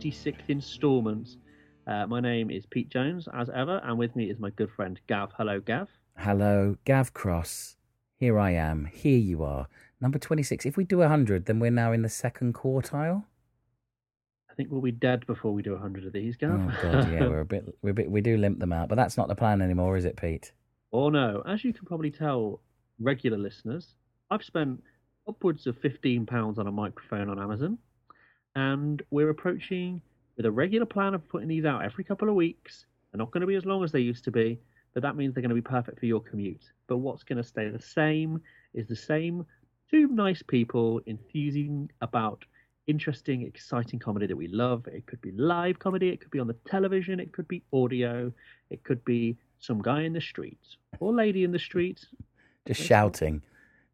26th instalment. Uh, my name is Pete Jones, as ever, and with me is my good friend Gav. Hello, Gav. Hello, Gav Cross. Here I am. Here you are. Number 26. If we do 100, then we're now in the second quartile. I think we'll be dead before we do 100 of these, Gav. Oh god, yeah, we're a bit, we're a bit, we do limp them out, but that's not the plan anymore, is it, Pete? or no, as you can probably tell, regular listeners, I've spent upwards of £15 on a microphone on Amazon, and we're approaching with a regular plan of putting these out every couple of weeks. They're not going to be as long as they used to be, but that means they're going to be perfect for your commute. But what's going to stay the same is the same two nice people enthusing about interesting, exciting comedy that we love. It could be live comedy, it could be on the television, it could be audio, it could be some guy in the street or lady in the street. Just shouting.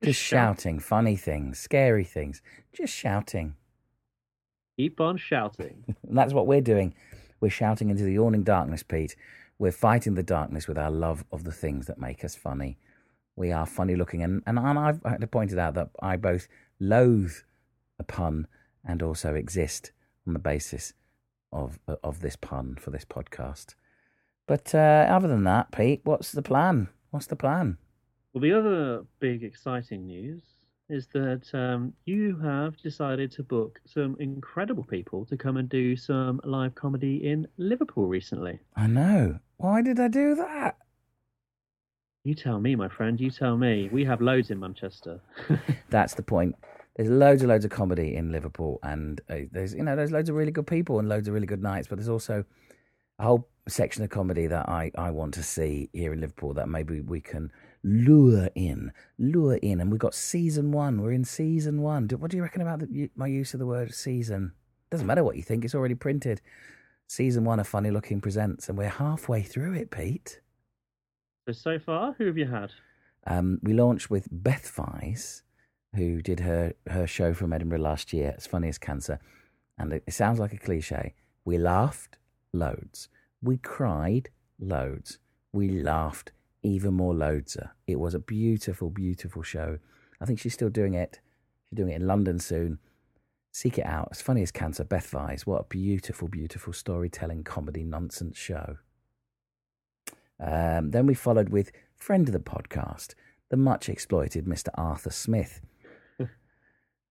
Just Just shouting. Funny things, scary things. Just shouting. Keep on shouting. And that's what we're doing. We're shouting into the yawning darkness, Pete. We're fighting the darkness with our love of the things that make us funny. We are funny looking, and, and I've had to point it out that I both loathe a pun and also exist on the basis of of this pun for this podcast. But uh, other than that, Pete, what's the plan? What's the plan? Well, the other big exciting news is that um, you have decided to book some incredible people to come and do some live comedy in Liverpool recently. I know. Why did I do that? You tell me, my friend. You tell me. We have loads in Manchester. That's the point. There's loads and loads of comedy in Liverpool, and uh, there's you know there's loads of really good people and loads of really good nights, but there's also a whole section of comedy that I, I want to see here in Liverpool that maybe we can lure in, lure in, and we've got season one. We're in season one. What do you reckon about the, my use of the word season? Doesn't matter what you think; it's already printed. Season one of Funny Looking Presents, and we're halfway through it, Pete. so, so far, who have you had? Um, we launched with Beth Vyse, who did her, her show from Edinburgh last year, It's funny as cancer. And it, it sounds like a cliche. We laughed loads. We cried loads. We laughed even more loadser. It was a beautiful, beautiful show. I think she's still doing it. She's doing it in London soon. Seek it out. As funny as cancer, Beth Vyse. What a beautiful, beautiful storytelling comedy nonsense show. Um, then we followed with friend of the podcast, the much exploited Mr. Arthur Smith.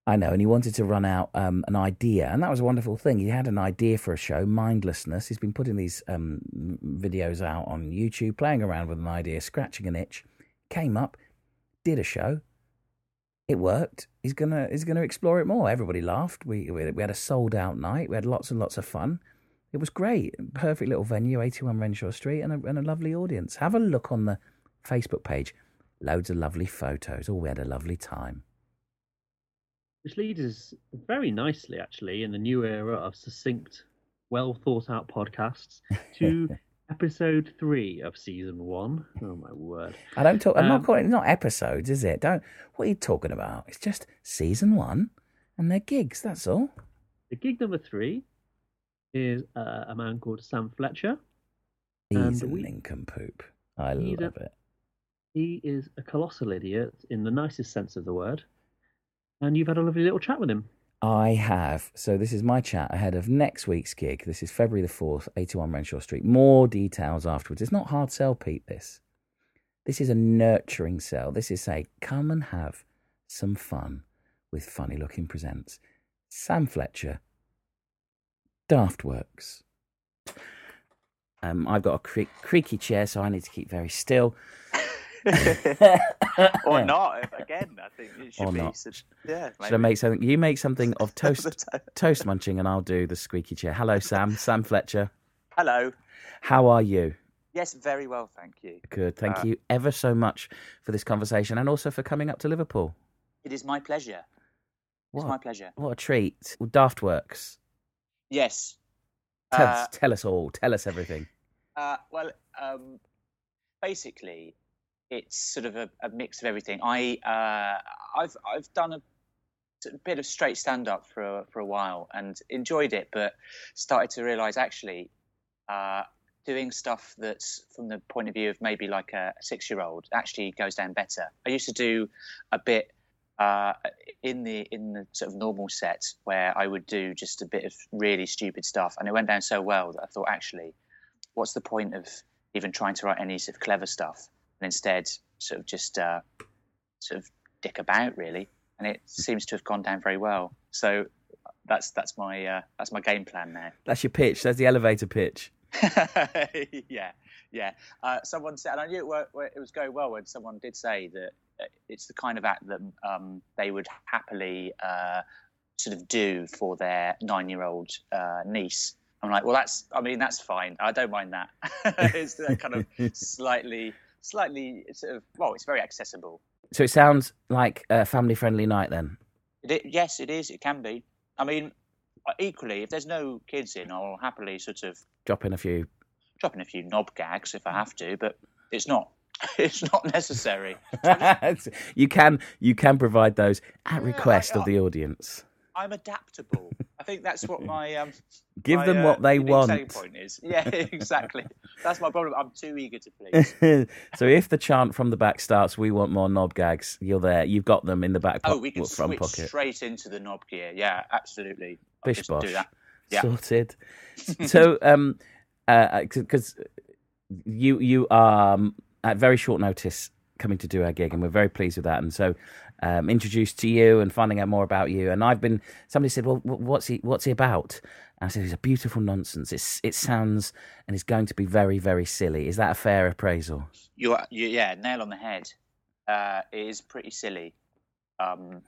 I know, and he wanted to run out um, an idea, and that was a wonderful thing. He had an idea for a show, Mindlessness. He's been putting these um, videos out on YouTube, playing around with an idea, scratching an itch. Came up, did a show. It worked. He's gonna he's gonna explore it more. Everybody laughed. We we we had a sold out night. We had lots and lots of fun. It was great. Perfect little venue, 81 Renshaw Street, and a, and a lovely audience. Have a look on the Facebook page. Loads of lovely photos. Oh, we had a lovely time. Which leads us very nicely, actually, in the new era of succinct, well thought out podcasts to episode three of season one. Oh, my word. I don't talk. I'm Um, not calling it not episodes, is it? Don't. What are you talking about? It's just season one, and they're gigs. That's all. The gig number three is uh, a man called Sam Fletcher. He's a And we- nincompoop. I He's a- love it. He is a colossal idiot in the nicest sense of the word. And you've had a lovely little chat with him. I have. So this is my chat ahead of next week's gig. This is February the fourth, eighty-one Renshaw Street. More details afterwards. It's not hard sell, Pete. This. This is a nurturing sell. This is say, come and have some fun with Funny Looking Presents. Sam Fletcher, Daftworks. Um, I've got a cre- creaky chair, so I need to keep very still. or not. Again, I think it should Or be. not. sub- yeah, Should I make something? You make something of toast, toast munching, and I'll do the squeaky chair. Hello, Sam. Sam Fletcher. Hello. How are you? Yes, very well, thank you. Good. Thank Uh, you ever so much for this conversation, and also for coming up to Liverpool. It is my pleasure. It's What? my pleasure. What a treat! Well, Daftworks. Yes. Tell Uh, us. Tell us all. Tell us everything. Uh, well, um, basically, it's sort of a, a mix of everything. I uh, I've I've done a, bit of straight stand up for a, for a while and enjoyed it, but started to realise actually uh, doing stuff that's from the point of view of maybe like a six year old actually goes down better. I used to do a bit uh, in the in the sort of normal set where I would do just a bit of really stupid stuff, and it went down so well that I thought, actually, what's the point of even trying to write any sort of clever stuff, and instead sort of just uh, sort of dick about really, and it seems to have gone down very well. So that's that's my uh, that's my game plan now. That's your pitch. That's the elevator pitch. yeah, yeah. Uh, someone said, and I knew it, were, it, was going well when someone did say that uh, it's the kind of act that um, they would happily uh, sort of do for their nine-year-old uh, niece. I'm like, well, that's. I mean, that's fine. I don't mind that. it's kind of slightly, slightly sort of. Well, it's very accessible. So it sounds like a family-friendly night then. It, yes, it is. It can be. I mean, uh, equally, if there's no kids in, I'll happily sort of drop in a few, drop in a few knob gags if I have to, but it's not. It's not necessary. you can you can provide those at request yeah, I, of the audience. I'm adaptable. I think that's what my um, give my, them what uh, they want. Point is yeah, exactly. that's my problem. I'm too eager to please. so if the chant from the back starts, "We want more knob gags," you're there. You've got them in the back. Po- oh, we can switch pocket. straight into the knob gear. Yeah, absolutely. Bish bosh. Do that. Yeah. Sorted. so, um, because uh, you you are um, at very short notice coming to do our gig, and we're very pleased with that. And so, um, introduced to you and finding out more about you. And I've been somebody said, "Well, what's he what's he about?" And I said, "He's a beautiful nonsense. It's it sounds and it's going to be very very silly." Is that a fair appraisal? You are, you, yeah, nail on the head. Uh, it is pretty silly. Um,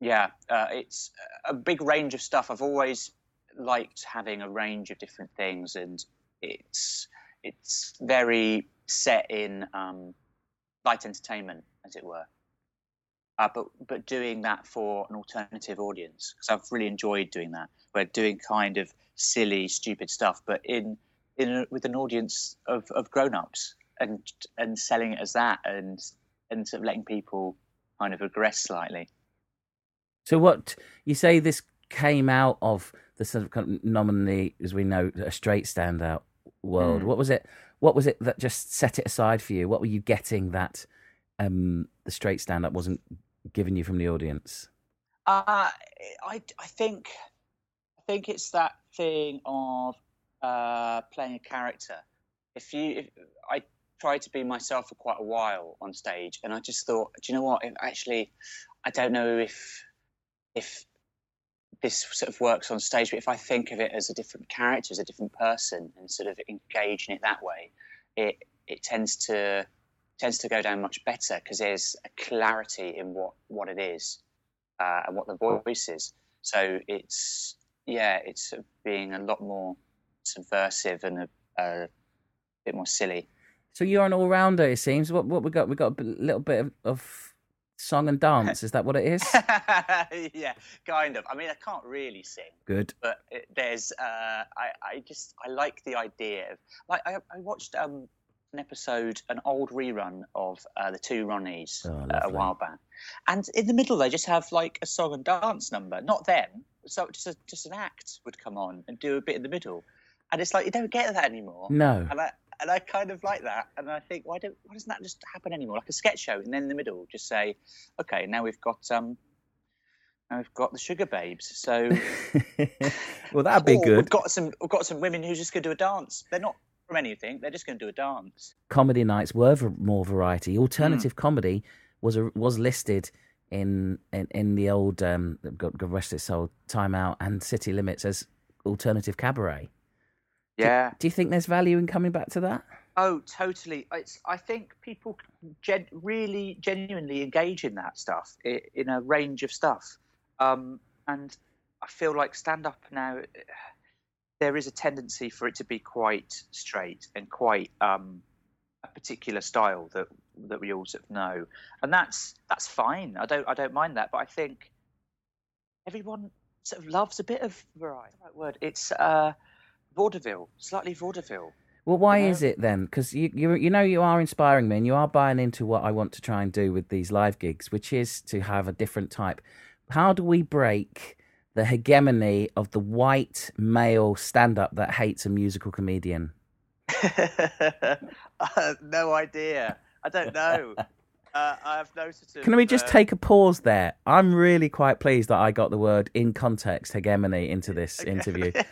yeah, uh, it's a big range of stuff. I've always liked having a range of different things, and it's it's very set in um, light entertainment, as it were. Uh, but but doing that for an alternative audience because I've really enjoyed doing that. We're doing kind of silly, stupid stuff, but in in a, with an audience of, of grown ups and and selling it as that and and sort of letting people kind of regress slightly. So what you say this came out of the sort of, of nominally, as we know, a straight standout world. Mm. What was it? What was it that just set it aside for you? What were you getting that um, the straight stand up wasn't giving you from the audience? Uh, I I think I think it's that thing of uh, playing a character. If you, if, I tried to be myself for quite a while on stage, and I just thought, do you know what? If actually, I don't know if if this sort of works on stage, but if I think of it as a different character, as a different person, and sort of engage in it that way, it it tends to tends to go down much better because there's a clarity in what what it is uh, and what the voice is. So it's yeah, it's being a lot more subversive and a, a bit more silly. So you're an all rounder, it seems. What what we got? We got a little bit of, of song and dance. Is that what it is? yeah, kind of. I mean, I can't really sing. Good. But it, there's, uh, I, I just, I like the idea of, like, I, I watched um, an episode, an old rerun of uh, the Two Ronnies oh, uh, a while back, and in the middle they just have like a song and dance number. Not them, so just a, just an act would come on and do a bit in the middle, and it's like you don't get that anymore. No. And I, and I kind of like that. And I think, why don't why doesn't that just happen anymore? Like a sketch show, and then in the middle, just say, okay, now we've got um, now we've got the Sugababes, So, well, that'd be good. We've got some we've got some women who's just going to do a dance. They're not from anything. They're just going to do a dance. Comedy nights were more variety. Alternative mm. comedy was a, was listed in in, in the old um, God, God rest its soul, Time Out and City Limits as alternative cabaret. Yeah. Do, do, you think there's value in coming back to that? Oh, totally. It's, I think people gen- really genuinely engage in that stuff, in a range of stuff. Um, and I feel like stand up now, there is a tendency for it to be quite straight and quite um, a particular style that that we all sort of know, and that's that's fine. I don't I don't mind that, but I think everyone sort of loves a bit of variety. Right word. It's uh, vaudeville, slightly vaudeville. Well, why is it then? Because you, you, you know, you are inspiring me, and you are buying into what I want to try and do with these live gigs, which is to have a different type. How do we break the hegemony of the white male stand-up that hates a musical comedian? uh, no idea. I don't know. Uh, I have no sort Can we just uh, take a pause there? I'm really quite pleased that I got the word in context hegemony into this interview.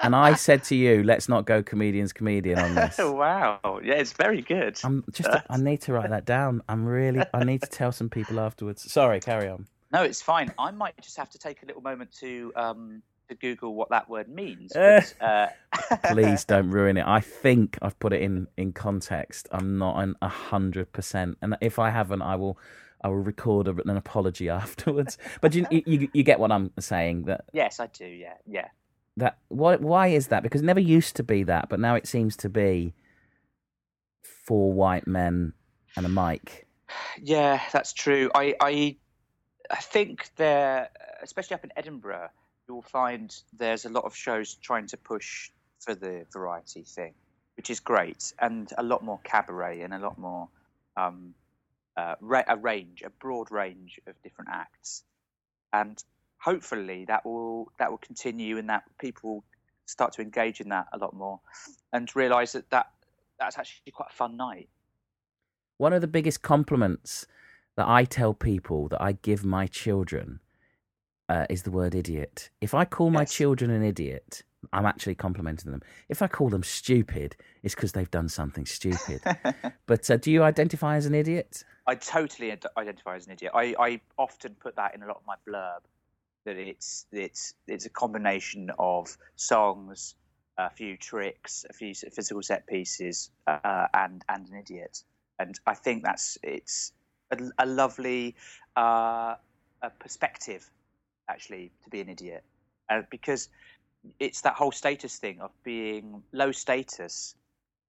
And I said to you, let's not go comedian's comedian on this. Oh wow. Yeah, it's very good. I'm just I need to write that down. I'm really I need to tell some people afterwards. Sorry, carry on. No, it's fine. I might just have to take a little moment to um to Google what that word means. Eh. but, uh, Please don't ruin it. I think I've put it in in context. I'm not an a hundred percent, and if I haven't, I will. I will record an apology afterwards. But you, you you get what I'm saying that yes, I do. Yeah, yeah. that why why is that? Because it never used to be that, but now it seems to be four white men and a mic. Yeah, that's true. I, I, I think there, especially up in Edinburgh, you'll find there's a lot of shows trying to push for the variety thing, which is great, and a lot more cabaret and a lot more um, uh, a range, a broad range of different acts, and hopefully that will that will continue, and that people will start to engage in that a lot more, and realise that that that's actually quite a fun night. One of the biggest compliments that I tell people that I give my children uh, is the word idiot. If I call my children an idiot, I'm actually complimenting them. If I call them stupid, it's because they've done something stupid. but uh, do you identify as an idiot? I totally ad- identify as an idiot. I, I often put that in a lot of my blurb that it's it's it's a combination of songs, a few tricks, a few physical set pieces, uh, and and an idiot. And I think that's it's a, a lovely uh, a perspective actually to be an idiot, uh, because it's that whole status thing of being low status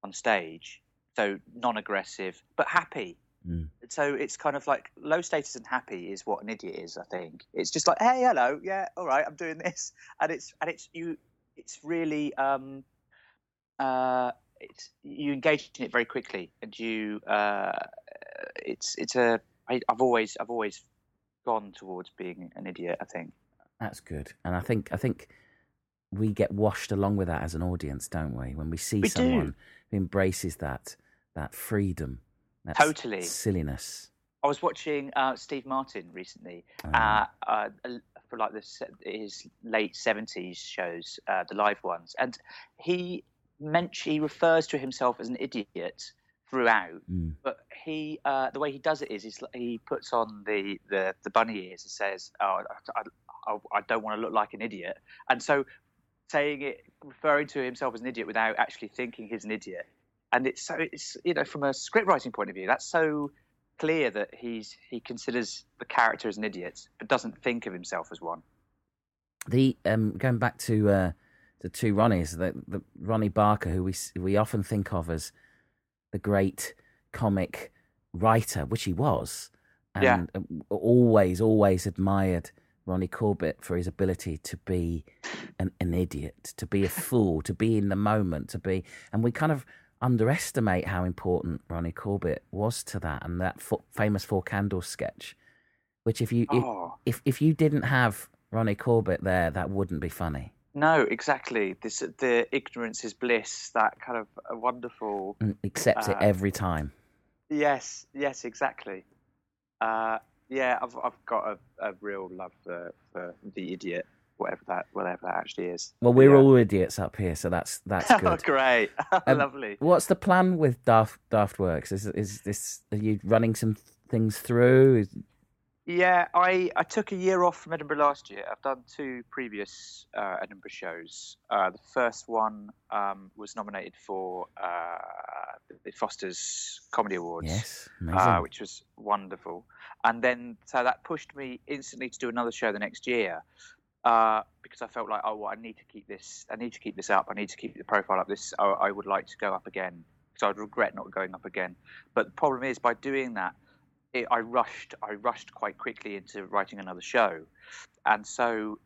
on stage, so non-aggressive but happy. Mm. so it's kind of like low status and happy is what an idiot is i think. It's just like hey hello yeah all right i'm doing this. And it's and it's you it's really um uh it's you engage in it very quickly and you uh it's it's a I, i've always i've always gone towards being an idiot i think That's good, and I think I think we get washed along with that as an audience, don't we? When we see We do. someone who embraces that that freedom, that Totally. silliness. i was watching uh steve martin recently Um, uh, uh, for like the, his late 70s shows, uh, the live ones. And he meant he refers to himself as an idiot throughout, mm. but he uh, the way he does it is he's, he puts on the, the, the bunny ears and says, oh, I, I, I don't want to look like an idiot. And so saying it, referring to himself as an idiot without actually thinking he's an idiot. And it's so it's you know from a script writing point of view that's so clear that he's he considers the character as an idiot but doesn't think of himself as one. the um, going back to uh, the two Ronnies, the, the Ronnie Barker, who we we often think of as the great comic writer, which he was, and Yeah. um, always always admired Ronnie Corbett for his ability to be an, an idiot, to be a fool, to be in the moment, to be, and we kind of underestimate how important Ronnie Corbett was to that, and that fo- famous Four Candles sketch, which if you if, Oh if if you didn't have Ronnie Corbett there, that wouldn't be funny. No, exactly. This the ignorance is bliss. That kind of a wonderful. And accepts it Uh, every time. Yes, yes, exactly. Uh, yeah, I've I've got a, a real love for, for the idiot, whatever that whatever that actually is. Well, we're yeah. all idiots up here, so that's that's oh, good. great, Um, lovely. What's the plan with Daft Daftworks? Is is this are you running some things through? Is, Yeah, I, I took a year off from Edinburgh last year. I've done two previous uh, Edinburgh shows. Uh, the first one um, was nominated for uh, the Foster's Comedy Awards, yes, uh, which was wonderful. And then, so that pushed me instantly to do another show the next year uh, because I felt like, oh, well, I need to keep this. I need to keep this up. I need to keep the profile up. This, I, I would like to go up again because I'd regret not going up again. But the problem is, by doing that, it, I rushed. I rushed quite quickly into writing another show, and so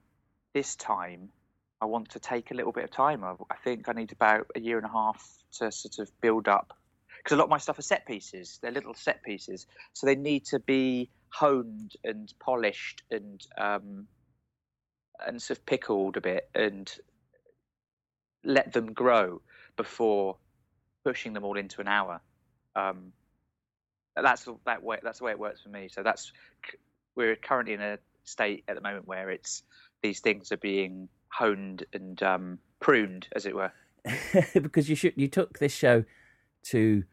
this time I want to take a little bit of time. I, I think I need about a year and a half to sort of build up because a lot of my stuff are set pieces. They're little set pieces, so they need to be honed and polished and um, and sort of pickled a bit and let them grow before pushing them all into an hour. Um, that's that way. That's the way it works for me. So that's we're currently in a state at the moment where it's these things are being honed and um, pruned, as it were. because you should, you took this show to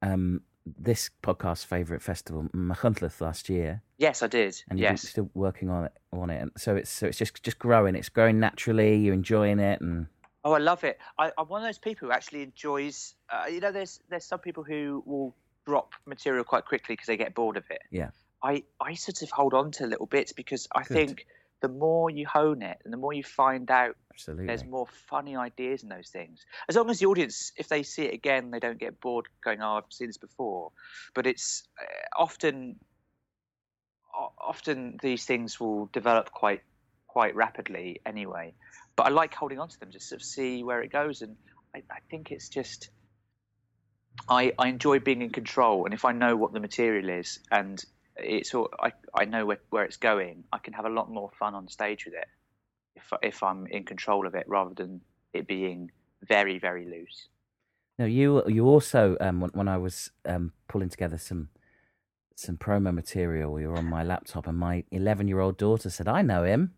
um, this podcast's favourite festival, Machynlleth, last year. Yes, I did. And you're yes. still working on it, on it. And so it's so it's just just growing. It's growing naturally. You're enjoying it, and oh, I love it. I, am one of those people who actually enjoys. Uh, you know, there's there's some people who will drop material quite quickly because they get bored of it. Yeah. I I sort of hold on to little bits because I Good. think the more you hone it and the more you find out absolutely. there's more funny ideas in those things. As long as the audience, if they see it again, they don't get bored going, "Oh, I've seen this before." But it's uh, often, often these things will develop quite, quite rapidly anyway. But I like holding on to them just to sort of see where it goes, and I, I think it's just. I, I enjoy being in control, and if I know what the material is and it's all, I, I know where, where it's going, I can have a lot more fun on stage with it if if I'm in control of it rather than it being very very loose. Now you you also um, when, when I was um, pulling together some some promo material, you were on my laptop, and my eleven year old daughter said, "I know him."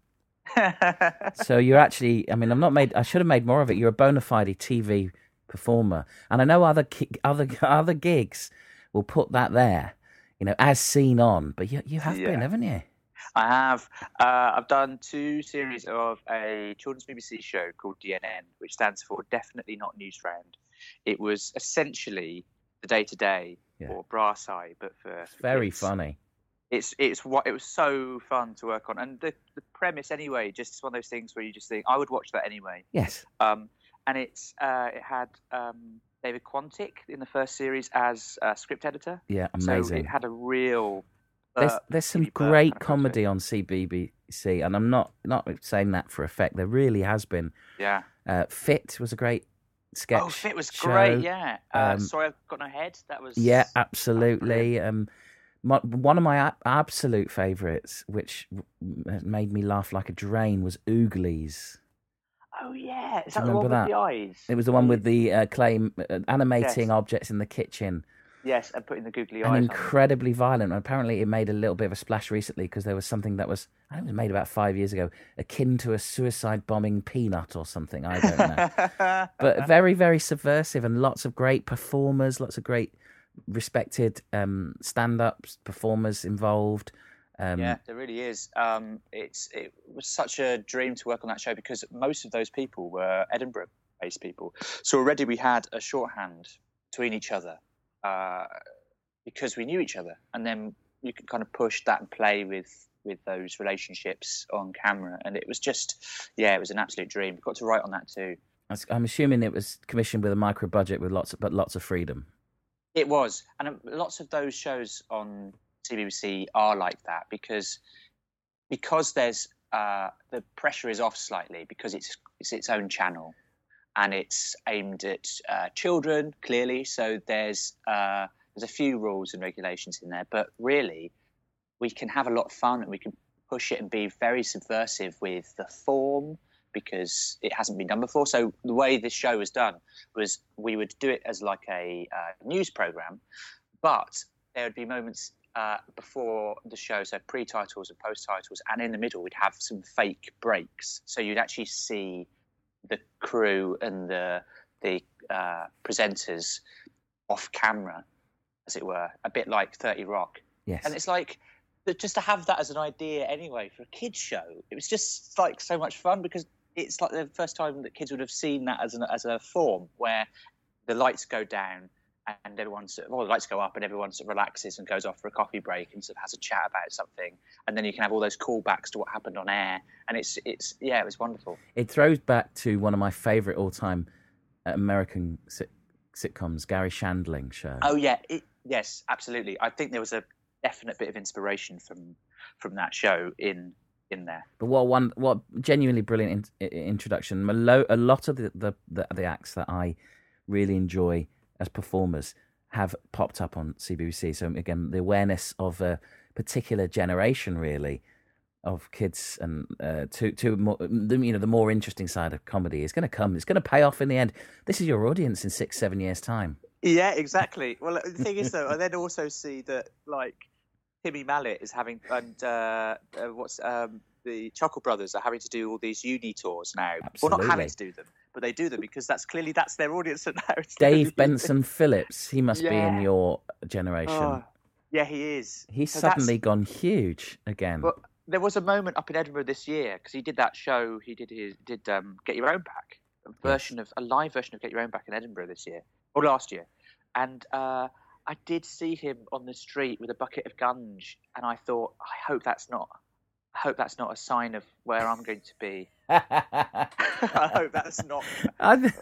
so you're actually, I mean, I'm not made. I should have made more of it. You're a bona fide TV performer, and I know other other other gigs will put that there, you know, as seen on. But you you have been, haven't you? I have. Uh, I've done two series of a children's BBC show called DNN, which stands for Definitely Not Newsround. It was essentially the day to day Yeah. or brass eye, but for, It's very kids. funny. It's it's what it was so fun to work on, and the the premise anyway, just one of those things where you just think I would watch that anyway. Yes. Um, and it's uh, it had um, David Quantick in the first series as a script editor, Yeah. amazing. so it had a real. There's uh, there's some great kind of comedy on CBBC, and I'm not not saying that for effect. There really has been. Yeah. Uh, Fit was a great sketch. Oh, Fit was show. great. Yeah. Uh, Um, Sorry, I've got no head. That was. Yeah, absolutely. Um, my, one of my absolute favourites, which w- made me laugh like a drain, was Ooglies. Oh yeah. Is that you the one remember with the eyes? It was the one with the uh, claim uh, animating Yes. objects in the kitchen Yes, and putting the googly and eyes. on incredibly violent. And apparently, it made a little bit of a splash recently because there was something that was I think it was made about five years ago, akin to a suicide bombing peanut or something. I don't know. but very very subversive and lots of great performers lots of great respected um stand-ups performers involved um yeah, there really is. Um, it's it was such a dream to work on that show because most of those people were Edinburgh-based people. So already we had a shorthand between each other uh, because we knew each other, and then you could kind of push that and play with with those relationships on camera, and it was just yeah, it was an absolute dream. Got to write on that too. i'm assuming it was commissioned with a micro budget with lots of, but lots of freedom It was, and um, lots of those shows on CBBC are like that because because there's uh, the pressure is off slightly because it's it's its own channel and it's aimed at uh, children clearly. So there's uh, there's a few rules and regulations in there, but really we can have a lot of fun and we can push it and be very subversive with the form because it hasn't been done before. So the way this show was done was we would do it as like a uh, news program, but there would be moments uh, before the show, so pre-titles and post-titles, and in the middle we'd have some fake breaks. So you'd actually see the crew and the the uh, presenters off camera, as it were, a bit like Thirty Rock. yes And it's like just to have that as an idea anyway for a kids show. It was just like so much fun because it's like the first time that kids would have seen that as an as a form where the lights go down and everyone sort of, well, the lights go up and everyone sort of relaxes and goes off for a coffee break and sort of has a chat about something, and then you can have all those callbacks to what happened on air, and it's it's yeah, it was wonderful. it throws back to one of my favorite all-time american sit- sitcoms Garry Shandling show Oh yeah, it, yes, absolutely. I think there was a definite bit of inspiration from from that show in in there. But what one, what genuinely brilliant in, i- introduction. A lot of the, the, the, the acts that I really enjoy as performers have popped up on CBBC. So again, the awareness of a particular generation, really, of kids and uh, to to more, the, you know the more interesting side of comedy is going to come. It's going to pay off in the end. This is your audience in six, seven years' time. Yeah, exactly. Well, the thing is, though, I then also see that like Timmy Mallett is having and uh, uh, what's um, the Chuckle Brothers are having to do all these uni tours now. Well, not having to do them, but they do them because that's clearly that's their audience. It's their Dave Benson Phillips, he must be in your generation. Oh, yeah, he is. He's So that's- suddenly gone huge again. But there was a moment up in Edinburgh this year because he did that show. He did his did um, Get Your Own Back, a version of a live version of Get Your Own Back in Edinburgh this year or last year, and uh, I did see him on the street with a bucket of gunge, and I thought, I hope that's not. I hope that's not a sign of where I'm going to be. I hope that's not. I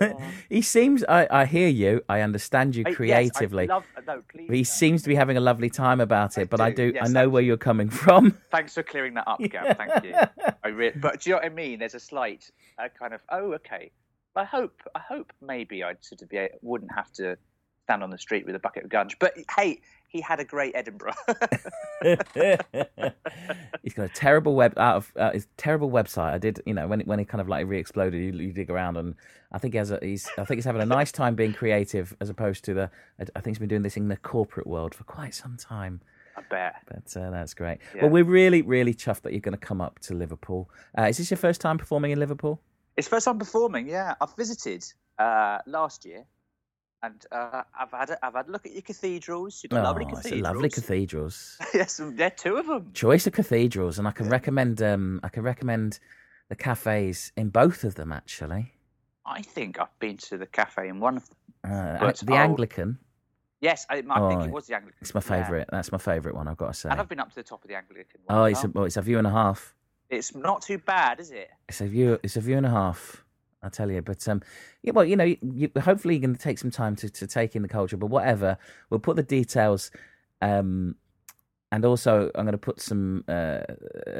he seems. I, I hear you. I understand you I- yes, creatively. love- no, please. he no. seems to be having a lovely time about it. But I do, do. I know where you're coming from. Thanks for clearing that up, Gav. Thank you. I re- but do you know what I mean? There's a slight uh, kind of oh okay. I hope I hope maybe I'd sort of be wouldn't have to stand on the street with a bucket of gunge. But hey, he had a great Edinburgh. He's got a terrible web out of uh, his terrible website. I did, you know, when it, when he kind of like re-exploded, you, you dig around, and I think he has a, he's I think he's having a nice time being creative as opposed to the. I, I think he's been doing this in the corporate world for quite some time. I bet. But uh, that's great. Yeah. Well, we're really, really chuffed that you're going to come up to Liverpool. Uh, is this your first time performing in Liverpool? It's first time performing. Yeah, I've visited uh, last year, and uh, I've had a, I've had a look at your cathedrals. You've got lovely Oh, it's cathedrals. lovely cathedrals. yes, there are two of them. Choice of cathedrals, and I can recommend. Um, I can recommend the cafes in both of them actually. I think I've been to the cafe in one of them. Uh, the I'll- Anglican. Yes, I, I think Oh, it was the Anglican. It's my yeah. favourite. That's my favourite one. I've got to say. And I've been up to the top of the Anglican. one Oh, it's a, well, it's a view and a half. It's not too bad, is it? It's a view. It's a view and a half. I tell you, but um, yeah, well, you know, you, you, hopefully you're going to take some time to, to take in the culture. But whatever, we'll put the details, um, and also I'm going to put some uh,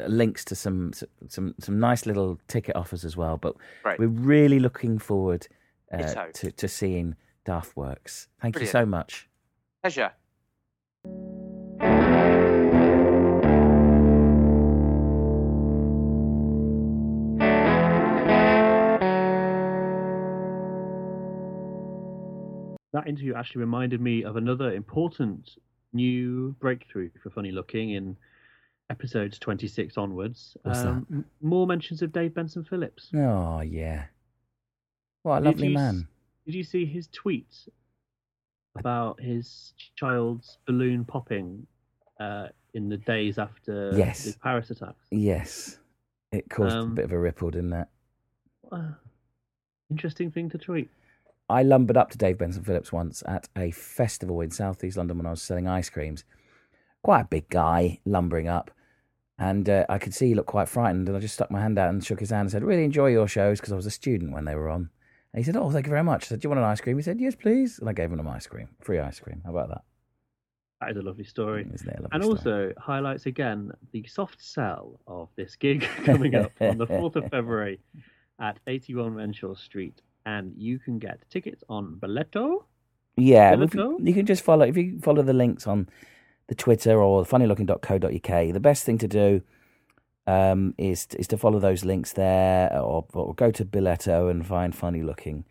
links to some some some nice little ticket offers as well. But Right. we're really looking forward uh, to to seeing Daft Works. Thank Brilliant. you so much. Pleasure. That interview actually reminded me of another important new breakthrough for Funny Looking in episodes 26 onwards. What's that? m- More mentions of Dave Benson Phillips. Oh yeah, what a Did lovely you man. Did you see his tweet about his child's balloon popping uh, in the days after Yes. the Paris attacks? Yes, it caused a Um, bit of a ripple, didn't it? Uh, interesting thing to tweet. I lumbered up to Dave Benson Phillips once at a festival in southeast London when I was selling ice creams. Quite a big guy lumbering up, and uh, I could see he looked quite frightened. And I just stuck my hand out and shook his hand and said, "Really enjoy your shows," because I was a student when they were on. And he said, "Oh, thank you very much." I said, "Do you want an ice cream?" He said, "Yes, please." And I gave him an ice cream, free ice cream. How about that? That is a lovely story. Isn't it a lovely And story? also highlights again the soft sell of this gig coming up on the 4th of February at 81 Renshaw Street. And you can get tickets on Billetto. Yeah, you, can just follow if you follow the links on the Twitter or funnylooking.co.uk. The best thing to do um, is is to follow those links there, or, or go to Billetto and find Funny Looking.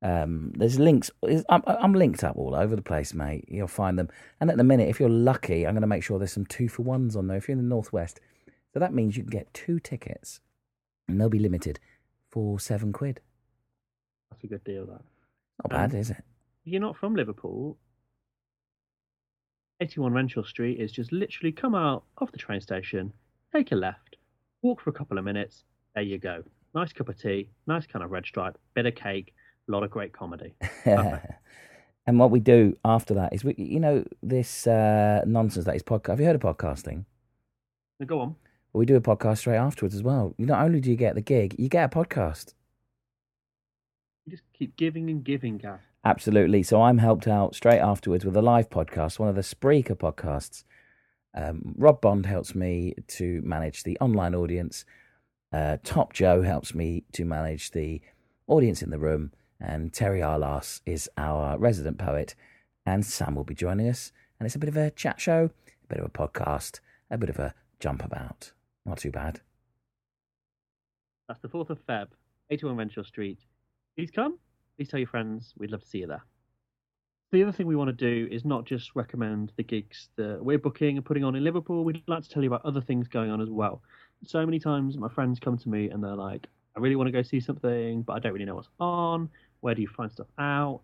Um, there's links. I'm, I'm linked up all over the place, mate. You'll find them. And at the minute, if you're lucky, I'm going to make sure there's some two for ones on there. If you're in the northwest, so that means you can get two tickets, and they'll be limited for seven quid. That's a good deal, that. Not bad, is it? If you're not from Liverpool, 81 Renshaw Street is just literally come out of the train station, take a left, walk for a couple of minutes. There you go. Nice cup of tea, nice kind of red stripe, bit of cake, a lot of great comedy. And what we do after that is we, you know, this uh, nonsense that is podcast. Have you heard of podcasting? Now go on. We do a podcast straight afterwards as well. Not only do you get the gig, you get a podcast. You just keep giving and giving, Gav. Absolutely. So I'm helped out straight afterwards with a live podcast, one of the Spreaker podcasts. Um, Rob Bond helps me to manage the online audience. Uh, Top Joe helps me to manage the audience in the room. And Terry Arlas is our resident poet. And Sam will be joining us. And it's a bit of a chat show, a bit of a podcast, a bit of a jump about. Not too bad. That's the 4th of Feb, 81 Renshaw Street. Please come. Please tell your friends. We'd love to see you there. the other thing we want to do is not just recommend the gigs that we're booking and putting on in Liverpool. We'd like to tell you about other things going on as well. So many times my friends come to me and they're like, I really want to go see something, but I don't really know what's on. Where do you find stuff out?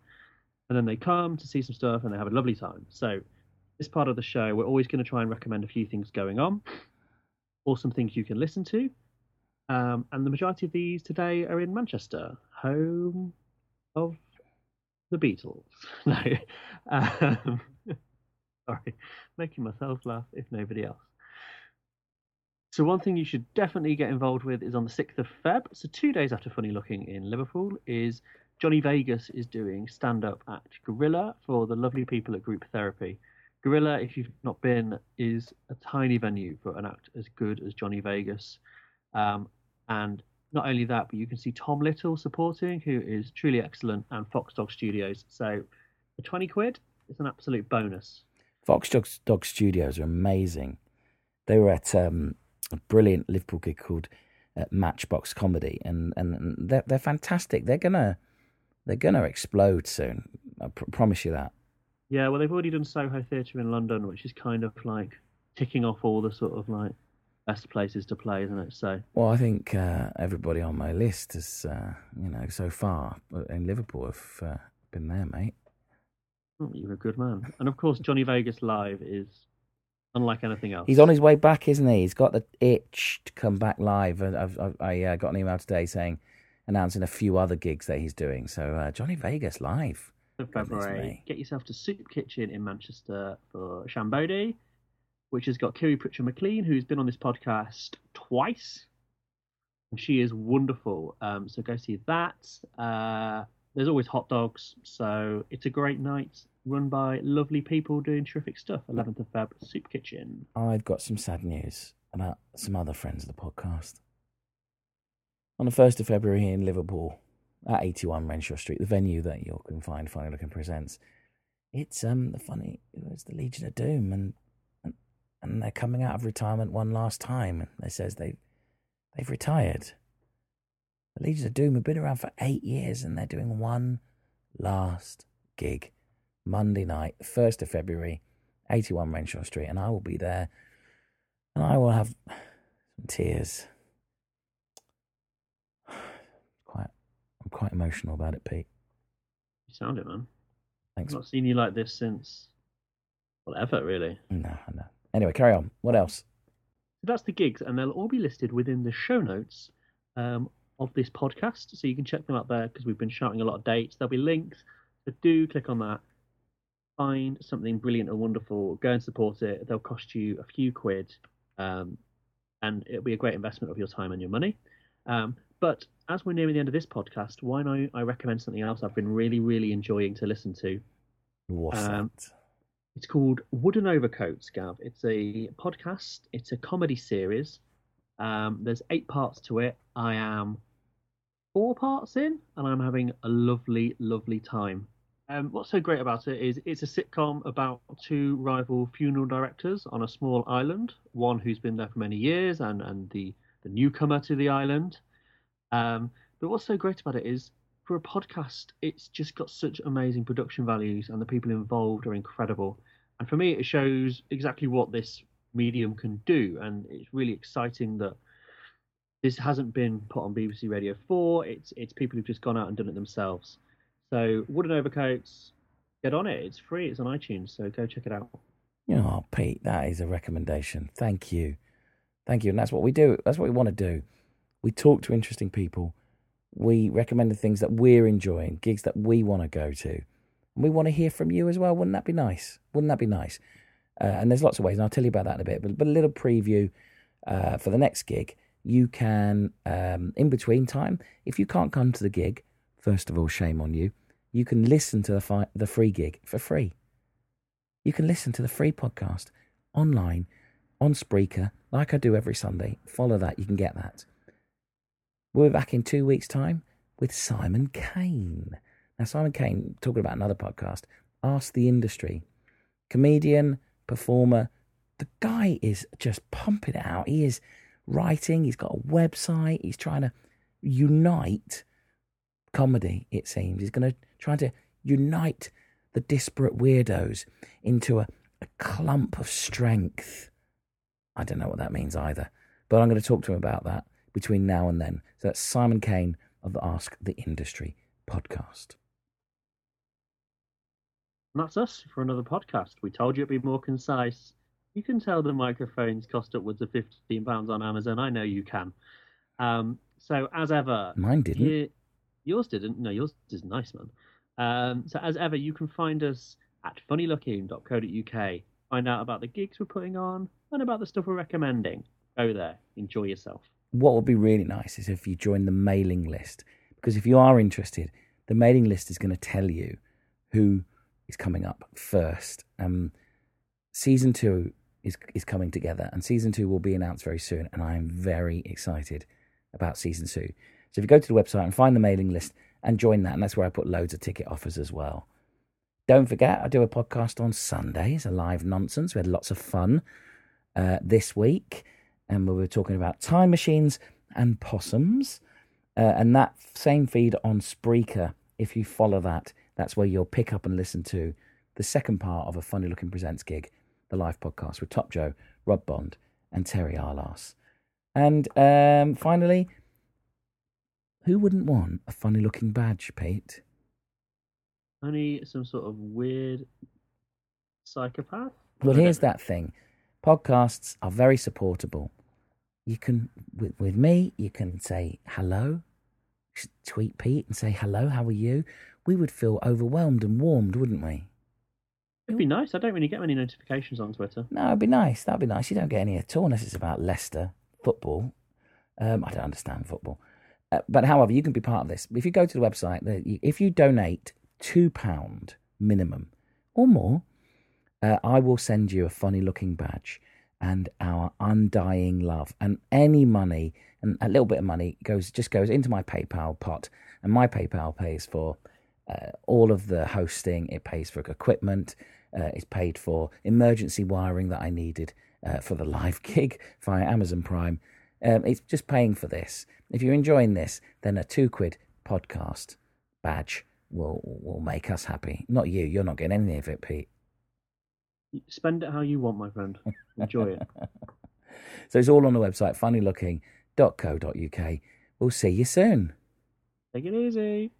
And then they come to see some stuff and they have a lovely time. So, this part of the show, we're always going to try and recommend a few things going on or some things you can listen to. Um, and the majority of these today are in Manchester, home of the Beatles. no, um, sorry, making myself laugh if nobody else. So one thing you should definitely get involved with is on the sixth of Feb. So two days after Funny Looking in Liverpool is Johnny Vegas is doing stand up at Gorilla for the lovely people at Group Therapy. Gorilla, if you've not been, is a tiny venue for an act as good as Johnny Vegas. Um, and not only that, but you can see Tom Little supporting, who is truly excellent, and Fox Dog Studios. So for 20 quid, it's an absolute bonus. Fox Dog, Dog Studios are amazing. They were at um, a brilliant Liverpool gig called uh, Matchbox Comedy, and, and they're, they're fantastic. They're gonna they're gonna explode soon. I pr- promise you that. Yeah, well, they've already done Soho Theatre in London, which is kind of like ticking off all the sort of like best places to play, isn't it? So, well, I think uh, everybody on my list has, uh, you know, so far in Liverpool have uh, been there, mate. Oh, you're a good man. And of course, Johnny Vegas live is unlike anything else. He's on his way back, isn't he? He's got the itch to come back live. I've, I've, i uh, got an email today saying, announcing a few other gigs that he's doing. So uh, Johnny Vegas live. February. Get yourself to Soup Kitchen in Manchester for Shambody, which has got Kiri Pritchard McLean, who's been on this podcast twice. She is wonderful. Um, so go see that. Uh, there's always hot dogs, so it's a great night run by lovely people doing terrific stuff. 11th of Feb, Soup Kitchen. I've got some sad news about some other friends of the podcast. On the 1st of February in Liverpool, at 81 Renshaw Street, the venue that you can find Funny Looking Presents, it's um the funny it was the Legion of Doom and, and they're coming out of retirement one last time they says they they've retired. The Legion of Doom have been around for eight years and they're doing one last gig. Monday night, 1st of February, 81 Renshaw Street, and I will be there and I will have some tears. Quite, I'm quite emotional about it, Pete. You sound it, man. Thanks. I've not seen you like this since, well, ever, really. No, no. Anyway, carry on. What else? that's the gigs, and they'll all be listed within the show notes um, of this podcast. So you can check them out there because we've been shouting a lot of dates. There'll be links. So do click on that find something brilliant and wonderful, go and support it. They'll cost you a few quid, um, and it'll be a great investment of your time and your money. Um, but as we're nearing the end of this podcast, why not I recommend something else I've been really, really enjoying to listen to. What's um, that? It's called Wooden Overcoats, Gav. It's a podcast. It's a comedy series. Um, there's eight parts to it. I am four parts in, and I'm having a lovely, lovely time. Um, what's so great about it is it's a sitcom about two rival funeral directors on a small island. One who's been there for many years, and and the the newcomer to the island. Um, but what's so great about it is for a podcast, it's just got such amazing production values, and the people involved are incredible. And for me, it shows exactly what this medium can do, and it's really exciting that this hasn't been put on BBC Radio 4. It's it's people who've just gone out and done it themselves. So Wooden Overcoats, get on it. It's free. It's on iTunes. So go check it out. Oh, Pete, that is a recommendation. Thank you. Thank you. And that's what we do. That's what we want to do. We talk to interesting people. We recommend the things that we're enjoying, gigs that we want to go to. And we want to hear from you as well. Wouldn't that be nice? Wouldn't that be nice? Uh, and there's lots of ways, and I'll tell you about that in a bit. But, but a little preview uh, for the next gig. You can, um, in between time, if you can't come to the gig, first of all, shame on you you can listen to the, fi- the free gig for free. You can listen to the free podcast online on Spreaker, like I do every Sunday. Follow that, you can get that. We'll be back in two weeks' time with Simon Kane. Now, Simon Kane, talking about another podcast, Ask the Industry. Comedian, performer, the guy is just pumping it out. He is writing, he's got a website, he's trying to unite comedy, it seems. He's going to try to unite the disparate weirdos into a, a clump of strength. I don't know what that means either, but I'm going to talk to him about that between now and then. So that's Simon Kane of the Ask the Industry podcast. And that's us for another podcast. We told you it'd be more concise. You can tell the microphones cost upwards of fifteen pounds on Amazon. I know you can. Um, so as ever, Mine didn't. you- yours didn't. No, yours is nice, man. Um, so as ever, you can find us at funnylooking.co.uk. Find out about the gigs we're putting on and about the stuff we're recommending. Go there, enjoy yourself. What would be really nice is if you join the mailing list because if you are interested the mailing list is going to tell you who is coming up first. Um, season two is is coming together and season two will be announced very soon and i am very excited about season two. So if you go to the website and find the mailing list and join that and that's where i put loads of ticket offers as well. Don't forget i do a podcast on sundays a live nonsense. We had lots of fun uh, this week and we were talking about time machines and possums. Uh, and that same feed on Spreaker, if you follow that, that's where you'll pick up and listen to the second part of a Funny Looking Presents gig, the live podcast with Top Joe, Rob Bond, and Terry Arlas. And um, finally, who wouldn't want a funny looking badge, Pete? Only some sort of weird psychopath. Well, here's that thing. Podcasts are very supportable. You can, with, with me, you can say hello, tweet Pete and say hello, how are you? We would feel overwhelmed and warmed, wouldn't we? It'd be nice. I don't really get many notifications on Twitter. No, it'd be nice. That'd be nice. You don't get any at all unless it's about Leicester football. Um, I don't understand football. Uh, but however, you can be part of this. If you go to the website, if you donate £2 minimum or more, uh, I will send you a funny looking badge and our undying love. And any money, and a little bit of money, goes just goes into my PayPal pot. And my PayPal pays for uh, all of the hosting, it pays for equipment, uh, it's paid for emergency wiring that I needed uh, for the live gig via Amazon Prime. Um, it's just paying for this. If you're enjoying this, then a two quid podcast badge will will make us happy. Not you. You're not getting any of it, Pete. Spend it how you want, my friend. Enjoy it. So it's all on the website, funnylooking.co.uk. We'll see you soon. Take it easy.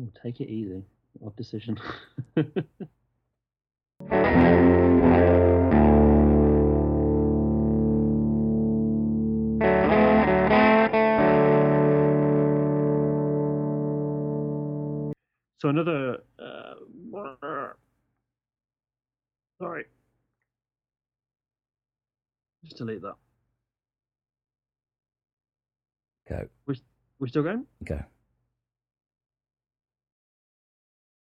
Oh, take it easy. Odd decision. so another. Uh, sorry. Just delete that. Go, We're still going? go.